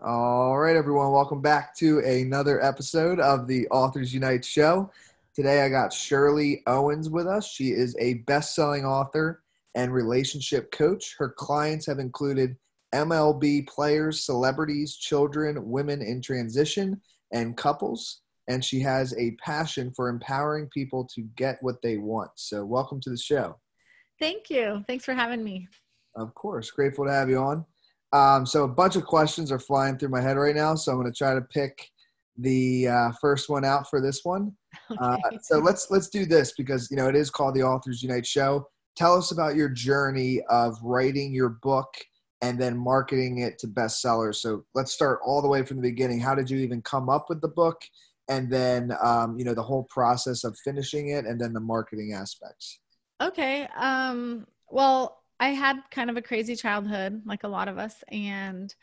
All right, everyone, welcome back to another episode of the Authors Unite show. Today I got Shirley Owens with us. She is a best selling author and relationship coach. Her clients have included MLB players, celebrities, children, women in transition, and couples. And she has a passion for empowering people to get what they want. So, welcome to the show. Thank you. Thanks for having me. Of course. Grateful to have you on. Um, so a bunch of questions are flying through my head right now, so I'm going to try to pick the uh, first one out for this one. Uh, okay. Uh, so let's let's do this because you know it is called the Authors Unite Show. Tell us about your journey of writing your book and then marketing it to bestsellers. So let's start all the way from the beginning. How did you even come up with the book? And then um, you know the whole process of finishing it, and then the marketing aspects. Okay. Um, well, I had kind of a crazy childhood, like a lot of us. And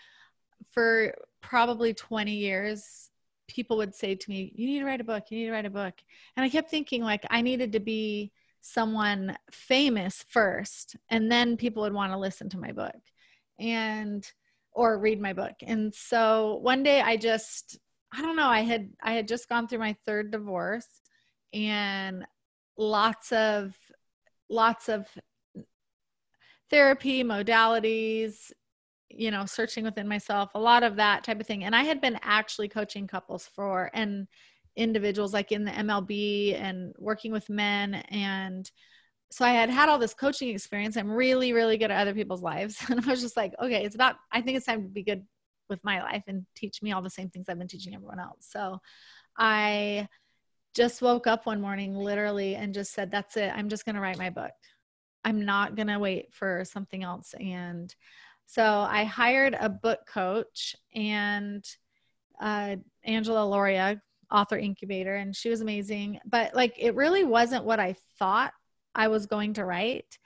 for probably 20 years, people would say to me, You need to write a book. You need to write a book. And I kept thinking, like, I needed to be someone famous first, and then people would want to listen to my book and or read my book. And so one day I just, I don't know, I had I had just gone through my third divorce and lots of lots of therapy modalities you know searching within myself a lot of that type of thing. And i had been actually coaching couples for and individuals like in the mlb and working with men. And so i had had all this coaching experience. I'm really really good at other people's lives. And i was just like okay it's about i think it's time to be good with my life and teach me all the same things i've been teaching everyone else. So i just woke up one morning literally and just said that's it. I'm just going to write my book I'm not going to wait for something else. And so I hired a book coach and uh, Angela Lauria, author incubator, and she was amazing. But like, it really wasn't what I thought I was going to write.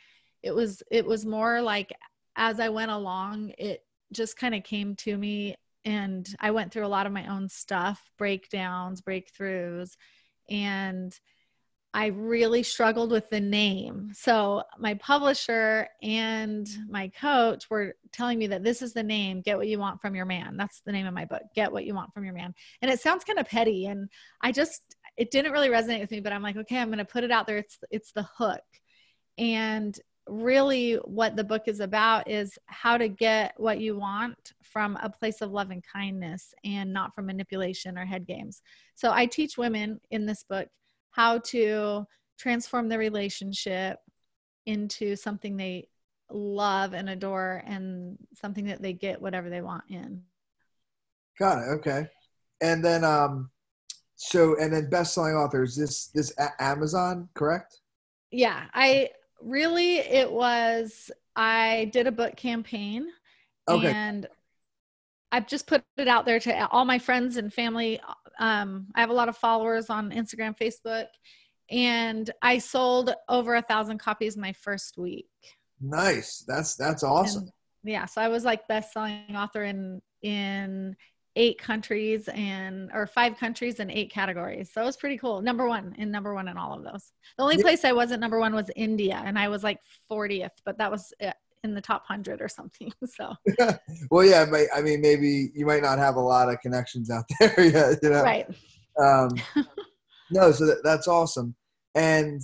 It was, it was more like as I went along, it just kind of came to me and I went through a lot of my own stuff, breakdowns, breakthroughs, and I really struggled with the name. So my publisher and my coach were telling me that this is the name, Get What You Want from Your Man. That's the name of my book, Get What You Want from Your Man. And it sounds kind of petty and I just it didn't really resonate with me, but I'm like, okay, I'm going to put it out there. It's it's the hook. And really what the book is about is how to get what you want from a place of love and kindness and not from manipulation or head games. So I teach women in this book how to transform the relationship into something they love and adore and something that they get whatever they want in. Got it. Okay. And then, um, so, and then best-selling authors, this, this Amazon, correct? Yeah. I really, it was, I did a book campaign okay. and I've just put it out there to all my friends and family. Um, I have a lot of followers on Instagram, Facebook, and I sold over a thousand copies my first week. Nice. That's that's awesome. And yeah, so I was like best selling author in in eight countries and or five countries and eight categories. So it was pretty cool. Number one and number one in all of those. The only place I wasn't number one was India, and I was like 40th, but that was it in the top hundred or something. So, well, yeah, I mean, maybe you might not have a lot of connections out there yet, you know? Right. Um, no, so that, that's awesome. And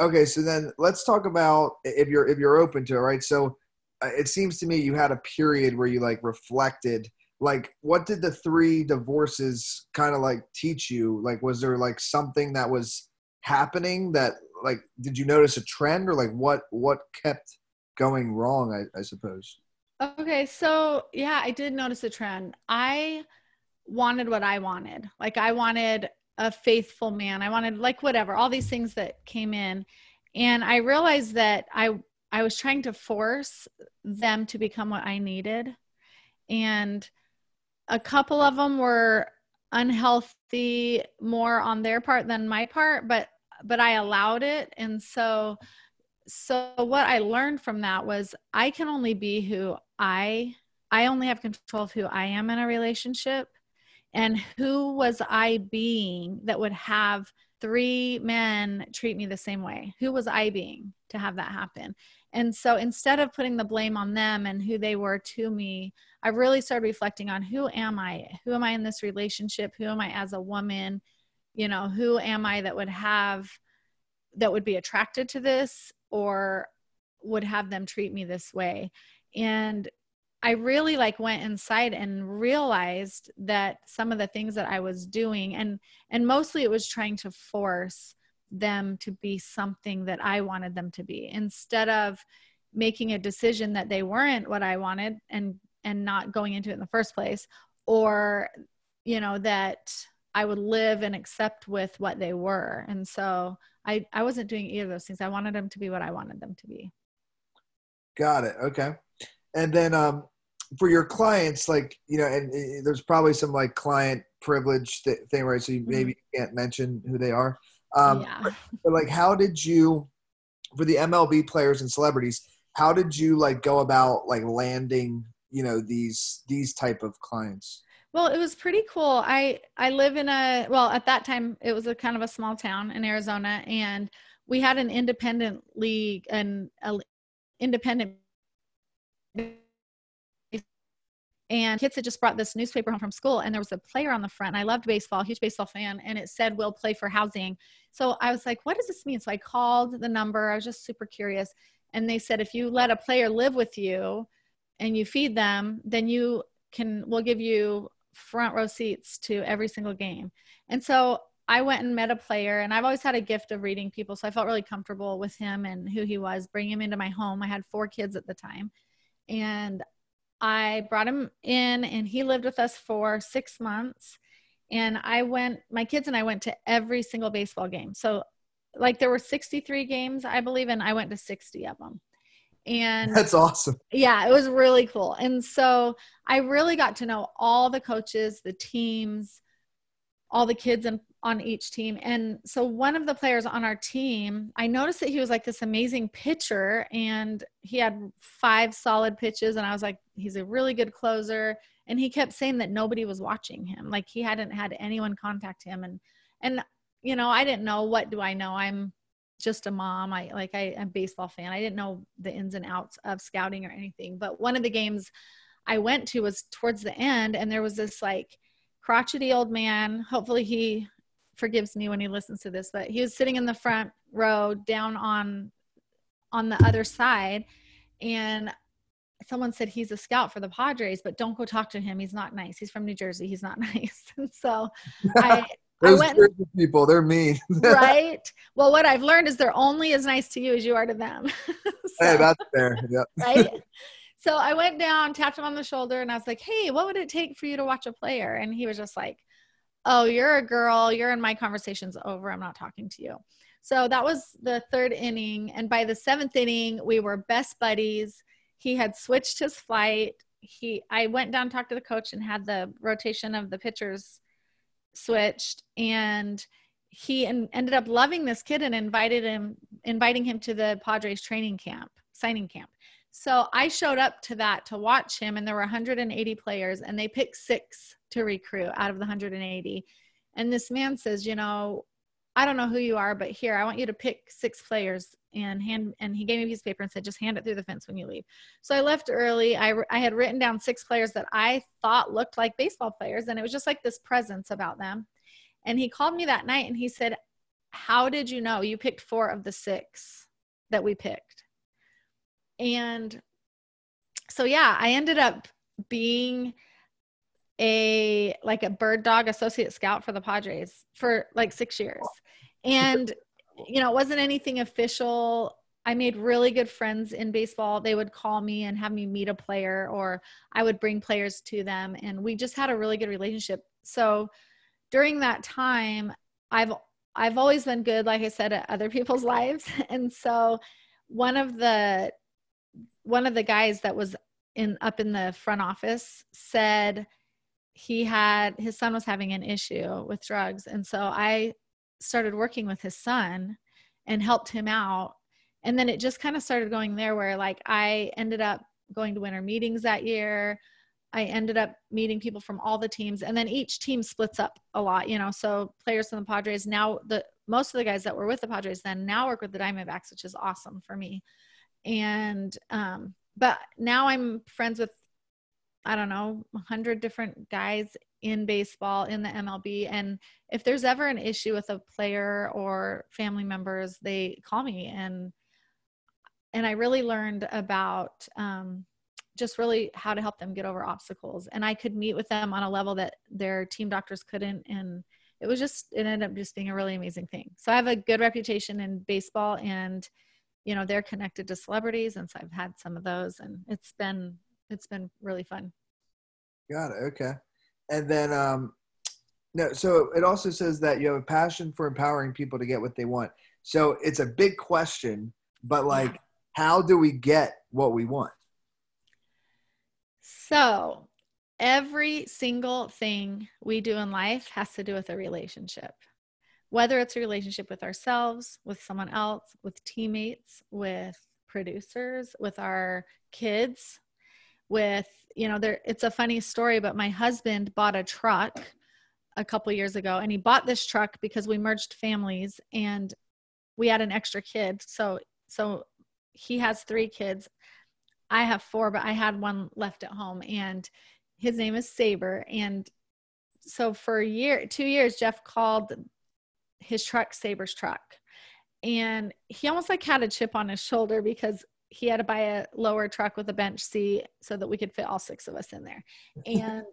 okay, so then let's talk about if you're if you're open to it, right? So uh, it seems to me you had a period where you like reflected like what did the three divorces kind of like teach you like was there like something that was happening that like did you notice a trend or like what what kept going wrong, I, I suppose. Okay, so yeah, I did notice a trend. I wanted what I wanted. Like I wanted a faithful man. I wanted like whatever, all these things that came in. And I realized that I I was trying to force them to become what I needed. And a couple of them were unhealthy more on their part than my part, but but I allowed it. And so so what i learned from that was i can only be who i i only have control of who i am in a relationship and who was i being that would have three men treat me the same way. Who was I being to have that happen? And so instead of putting the blame on them and who they were to me, I really started reflecting on who am I? Who am I in this relationship? Who am I as a woman? You know, who am I that would have that would be attracted to this or would have them treat me this way? And I really like went inside and realized that some of the things that I was doing and and mostly it was trying to force them to be something that I wanted them to be instead of making a decision that they weren't what I wanted and and not going into it in the first place or you know that I would live and accept with what they were and so I I wasn't doing either of those things I wanted them to be what I wanted them to be got it okay and then um for your clients like you know and, and there's probably some like client privilege th- thing right so you mm-hmm. maybe can't mention who they are um, yeah. but, but like, how did you, for the MLB players and celebrities, how did you like go about like landing, you know, these these type of clients? Well, it was pretty cool. I I live in a well at that time it was a kind of a small town in Arizona, and we had an independent league and independent and kids had just brought this newspaper home from school and there was a player on the front and i loved baseball huge baseball fan and it said we'll play for housing so i was like what does this mean so i called the number i was just super curious and they said if you let a player live with you and you feed them then you can we'll give you front row seats to every single game and so i went and met a player and i've always had a gift of reading people so i felt really comfortable with him and who he was bring him into my home i had four kids at the time and I brought him in and he lived with us for six months. And I went, my kids and I went to every single baseball game. So, like, there were 63 games, I believe, and I went to 60 of them. And that's awesome. Yeah, it was really cool. And so I really got to know all the coaches, the teams, all the kids and on each team. And so one of the players on our team, I noticed that he was like this amazing pitcher and he had five solid pitches. And I was like, he's a really good closer. And he kept saying that nobody was watching him. Like he hadn't had anyone contact him. And, and, you know, I didn't know what do I know? I'm just a mom. I like, I, I'm a baseball fan. I didn't know the ins and outs of scouting or anything. But one of the games I went to was towards the end and there was this like, crotchety old man. Hopefully he forgives me when he listens to this, but he was sitting in the front row down on on the other side and someone said he's a scout for the Padres, but don't go talk to him. He's not nice. He's from New Jersey. He's not nice. And so I Those went, people, they're mean. right. Well, what I've learned is they're only as nice to you as you are to them. so, hey, that's fair. Yep. right. So I went down, tapped him on the shoulder, and I was like, Hey, what would it take for you to watch a player? And he was just like, oh, you're a girl, you're in my conversation's over, I'm not talking to you. So that was the third inning. And by the seventh inning, we were best buddies. He had switched his flight. He I went down, talked to the coach, and had the rotation of the pitchers switched. And he en- ended up loving this kid and invited him, inviting him to the Padres training camp, signing camp. So I showed up to that to watch him, and there were 180 players, and they picked six to recruit out of the 180. And this man says, you know, I don't know who you are, but here I want you to pick six players and hand. And he gave me a piece of paper and said, just hand it through the fence when you leave. So I left early. I I had written down six players that I thought looked like baseball players, and it was just like this presence about them. And he called me that night and he said, "How did you know you picked four of the six that we picked?" And so yeah, I ended up being a like a bird dog associate scout for the Padres for like 6 years. And you know, it wasn't anything official. I made really good friends in baseball. They would call me and have me meet a player or I would bring players to them and we just had a really good relationship. So during that time, I've I've always been good like I said at other people's lives. And so one of the one of the guys that was in up in the front office said he had his son was having an issue with drugs. And so i started working with his son and helped him out. And then it just kind of started going there where like i ended up going to winter meetings that year. I ended up meeting people from all the teams. And then each team splits up a lot you know? So players from the padres now the most of the guys that were with the Padres then now work with the Diamondbacks, which is awesome for me. And um, but now I'm friends with I don't know, 100 different guys in baseball in the MLB and if there's ever an issue with a player or family members, they call me and and I really learned about um, just really how to help them get over obstacles. And I could meet with them on a level that their team doctors couldn't. And it was just, it ended up just being a really amazing thing. So I have a good reputation in baseball and, you know, they're connected to celebrities. And so I've had some of those and it's been, it's been really fun. Got it. Okay. And then, um, no, so it also says that you have a passion for empowering people to get what they want. So it's a big question, but like, yeah. how do we get what we want? So every single thing we do in life has to do with a relationship. Whether it's a relationship with ourselves, with someone else, with teammates, with producers, with our kids, with you know there it's a funny story but my husband bought a truck a couple years ago and he bought this truck because we merged families and we had an extra kid. So so he has three kids. I have four but i had one left at home and his name is saber. And so for a year two years jeff called his truck saber's truck. And he almost like had a chip on his shoulder because he had to buy a lower truck with a bench seat so that we could fit all six of us in there. And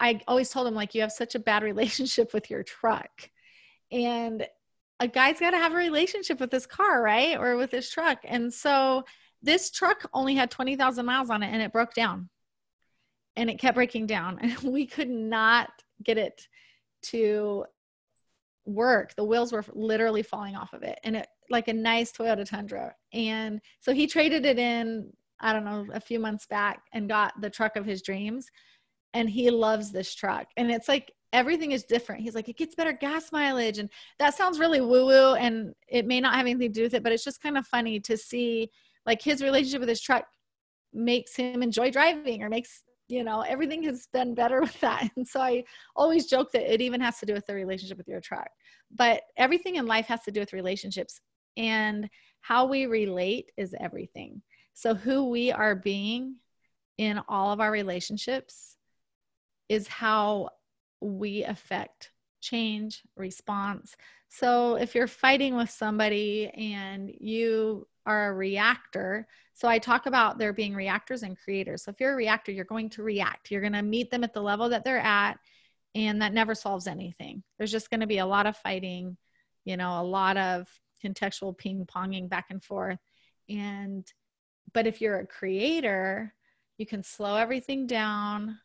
I always told him, like, you have such a bad relationship with your truck. And a guy's got to have a relationship with his car, right? Or with his truck. And so this truck only had 20,000 miles on it and it broke down and it kept breaking down. And we could not get it to work. The wheels were literally falling off of it. And it like a nice Toyota Tundra. And so he traded it in, I don't know, a few months back and got the truck of his dreams. And he loves this truck. And it's like everything is different. He's like, it gets better gas mileage. And that sounds really woo woo. And it may not have anything to do with it, but it's just kind of funny to see like his relationship with his truck makes him enjoy driving or makes you know everything has been better with that and so i always joke that it even has to do with the relationship with your truck but everything in life has to do with relationships and how we relate is everything so who we are being in all of our relationships is how we affect change response so if you're fighting with somebody and you are a reactor so I talk about there being reactors and creators. So if you're a reactor, you're going to react. You're going to meet them at the level that they're at, and that never solves anything. There's just going to be a lot of fighting, you know, a lot of contextual ping ponging back and forth. And but if you're a creator, you can slow everything down,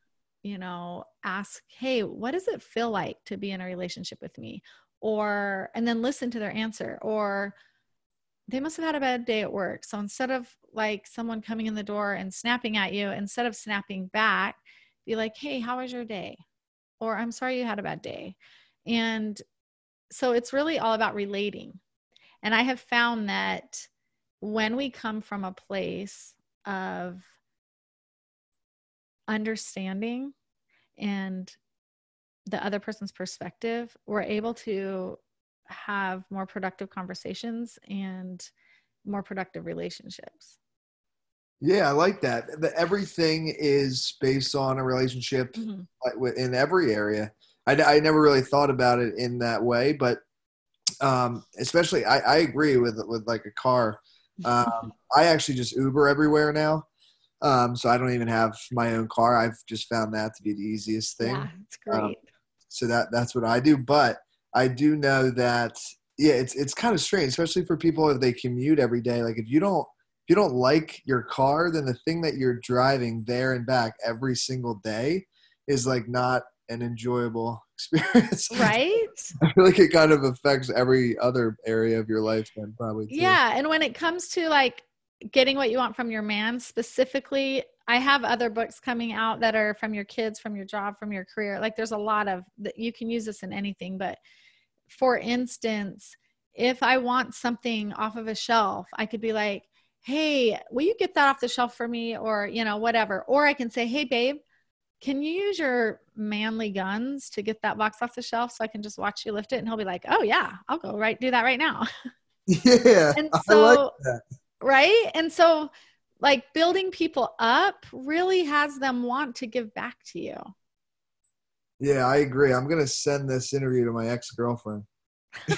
you know, ask, hey, what does it feel like to be in a relationship with me? Or, and then listen to their answer. Or, they must have had a bad day at work. So instead of like someone coming in the door and snapping at you, instead of snapping back, be like, hey, how was your day? Or I'm sorry you had a bad day. And so it's really all about relating. And I have found that when we come from a place of understanding and the other person's perspective, we're able to have more productive conversations and more productive relationships. Yeah, I like that. The, everything is based on a relationship mm-hmm. in every area. I, I never really thought about it in that way, but um, especially I, I agree with with like a car. Um, I actually just Uber everywhere now, um, so I don't even have my own car. I've just found that to be the easiest thing. Yeah, it's great. Um, so that that's what I do. But I do know that yeah, it's it's kind of strange, especially for people if they commute every day. Like if you don't if you don't like your car, then the thing that you're driving there and back every single day is like not an enjoyable experience. Right? I feel like it kind of affects every other area of your life then probably. Too. Yeah. And when it comes to like getting what you want from your man specifically, I have other books coming out that are from your kids, from your job, from your career. Like there's a lot of that you can use this in anything, but for instance, if I want something off of a shelf, I could be like, hey, will you get that off the shelf for me? Or, you know, whatever. Or I can say, hey, babe, can you use your manly guns to get that box off the shelf so I can just watch you lift it? And he'll be like, oh, yeah, I'll go right do that right now. Yeah. And so, like that. right? And so, like, building people up really has them want to give back to you. Yeah, I agree. I'm going to send this interview to my ex girlfriend.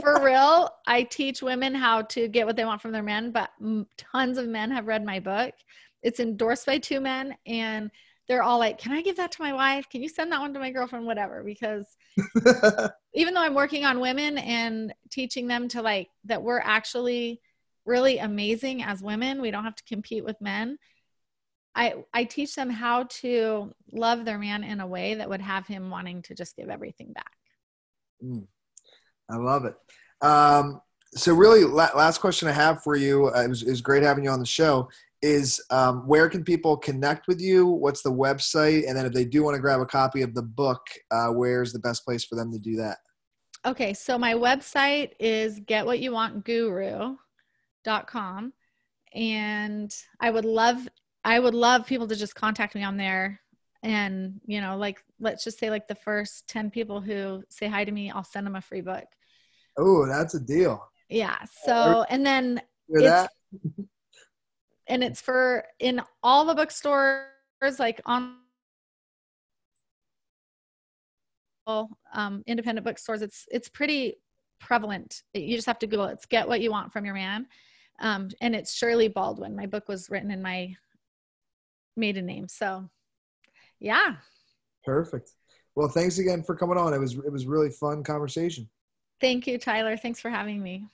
For real, I teach women how to get what they want from their men, but tons of men have read my book. It's endorsed by two men, and they're all like, Can I give that to my wife? Can you send that one to my girlfriend? Whatever. Because even though I'm working on women and teaching them to like that we're actually really amazing as women, we don't have to compete with men. I, I teach them how to love their man in a way that would have him wanting to just give everything back. Mm, I love it. Um, so, really, la- last question I have for you uh, it, was, it was great having you on the show. Is um, where can people connect with you? What's the website? And then, if they do want to grab a copy of the book, uh, where's the best place for them to do that? Okay, so my website is getwhatyouwantguru.com and I would love I would love people to just contact me on there and you know like let's just say like the first 10 people who say hi to me I'll send them a free book. Oh, that's a deal. Yeah. So and then it's? And it's for in all the bookstores like on um, independent bookstores it's it's pretty prevalent you just have to google it. it's get what you want from your man um, and it's shirley baldwin my book was written in my maiden name so yeah Perfect. Well, thanks again for coming on. It was it was really fun conversation. thank you tyler thanks for having me